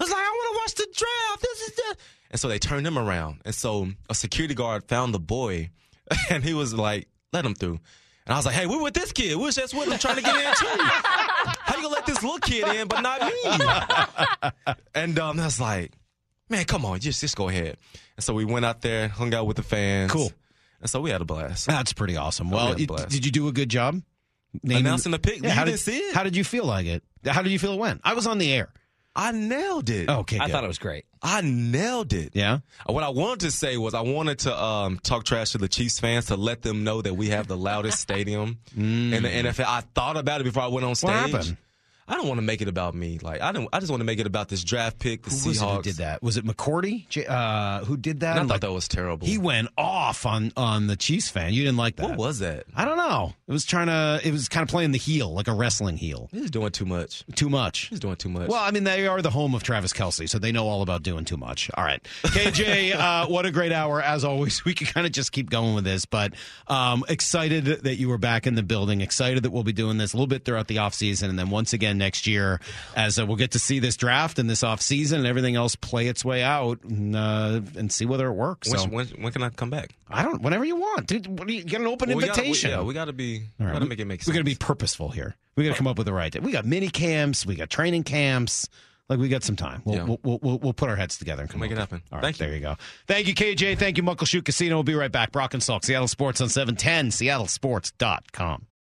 Speaker 5: I was like, I want to watch the draft. This is the, and so they turned him around, and so a security guard found the boy, and he was like, "Let him through." And I was like, "Hey, we're with this kid. We're just with him trying to get in too. How you gonna let this little kid in, but not me?" and um, I was like, "Man, come on, just just go ahead." And so we went out there, hung out with the fans.
Speaker 4: Cool.
Speaker 5: And so we had a blast.
Speaker 4: That's pretty awesome.
Speaker 5: we
Speaker 4: Well, it- did you do a good job? Naming-
Speaker 5: Announcing the pick.
Speaker 4: Yeah, how did,
Speaker 5: see it?
Speaker 4: How did you feel like it? How did you feel it went? I was on the air.
Speaker 5: I nailed it.
Speaker 4: Okay,
Speaker 7: I
Speaker 4: good.
Speaker 7: thought it was great.
Speaker 5: I nailed it.
Speaker 4: Yeah.
Speaker 5: What I wanted to say was I wanted to um, talk trash to the Chiefs fans to let them know that we have the loudest stadium in the NFL. I thought about it before I went on stage. I don't want to make it about me. Like I don't. I just want to make it about this draft pick, the
Speaker 4: Who
Speaker 5: Seahawks.
Speaker 4: who did that? Was it McCourty? J- Uh, who did that?
Speaker 5: And I
Speaker 4: And,
Speaker 5: thought
Speaker 4: like,
Speaker 5: that was terrible.
Speaker 4: he went off on on the Chiefs fan. You didn't like that.
Speaker 5: what was that?
Speaker 4: I don't know. It was trying to. It was kind of playing the heel, like a wrestling heel.
Speaker 5: He's doing too much.
Speaker 4: Too much.
Speaker 5: He's doing too much.
Speaker 4: Well, I mean, they are the home of Travis Kelce, so they know all about doing too much. All right. KJ, uh, what a great hour. As always, we can kind of just keep going with this, but um, excited that you were back in the building, excited that we'll be doing this a little bit throughout the offseason, and then once again next year, as uh, we'll get to see this draft and this offseason and everything else play its way out and, uh, and see whether it works.
Speaker 5: when,
Speaker 4: So,
Speaker 5: when, when can I come back?
Speaker 4: I don't, whenever you want. Dude, you, get an open
Speaker 5: Well, we gotta- we-
Speaker 4: invitation.
Speaker 5: yeah, we got to be.
Speaker 4: All
Speaker 5: We got to make it make sense.
Speaker 4: We got to be purposeful here. We got to come up with the right. We got mini camps. We got training camps. Like we got some time. We'll
Speaker 5: Yeah.
Speaker 4: we'll, we'll, we'll, put our heads together and come
Speaker 5: Make
Speaker 4: up
Speaker 5: it happen.
Speaker 4: All right,
Speaker 5: Thank you.
Speaker 4: There you go. Thank you, KJ. Thank you, Muckleshoot Casino. We'll be right back. Brock and Salk, Seattle Sports on seven ten. SeattleSports.com.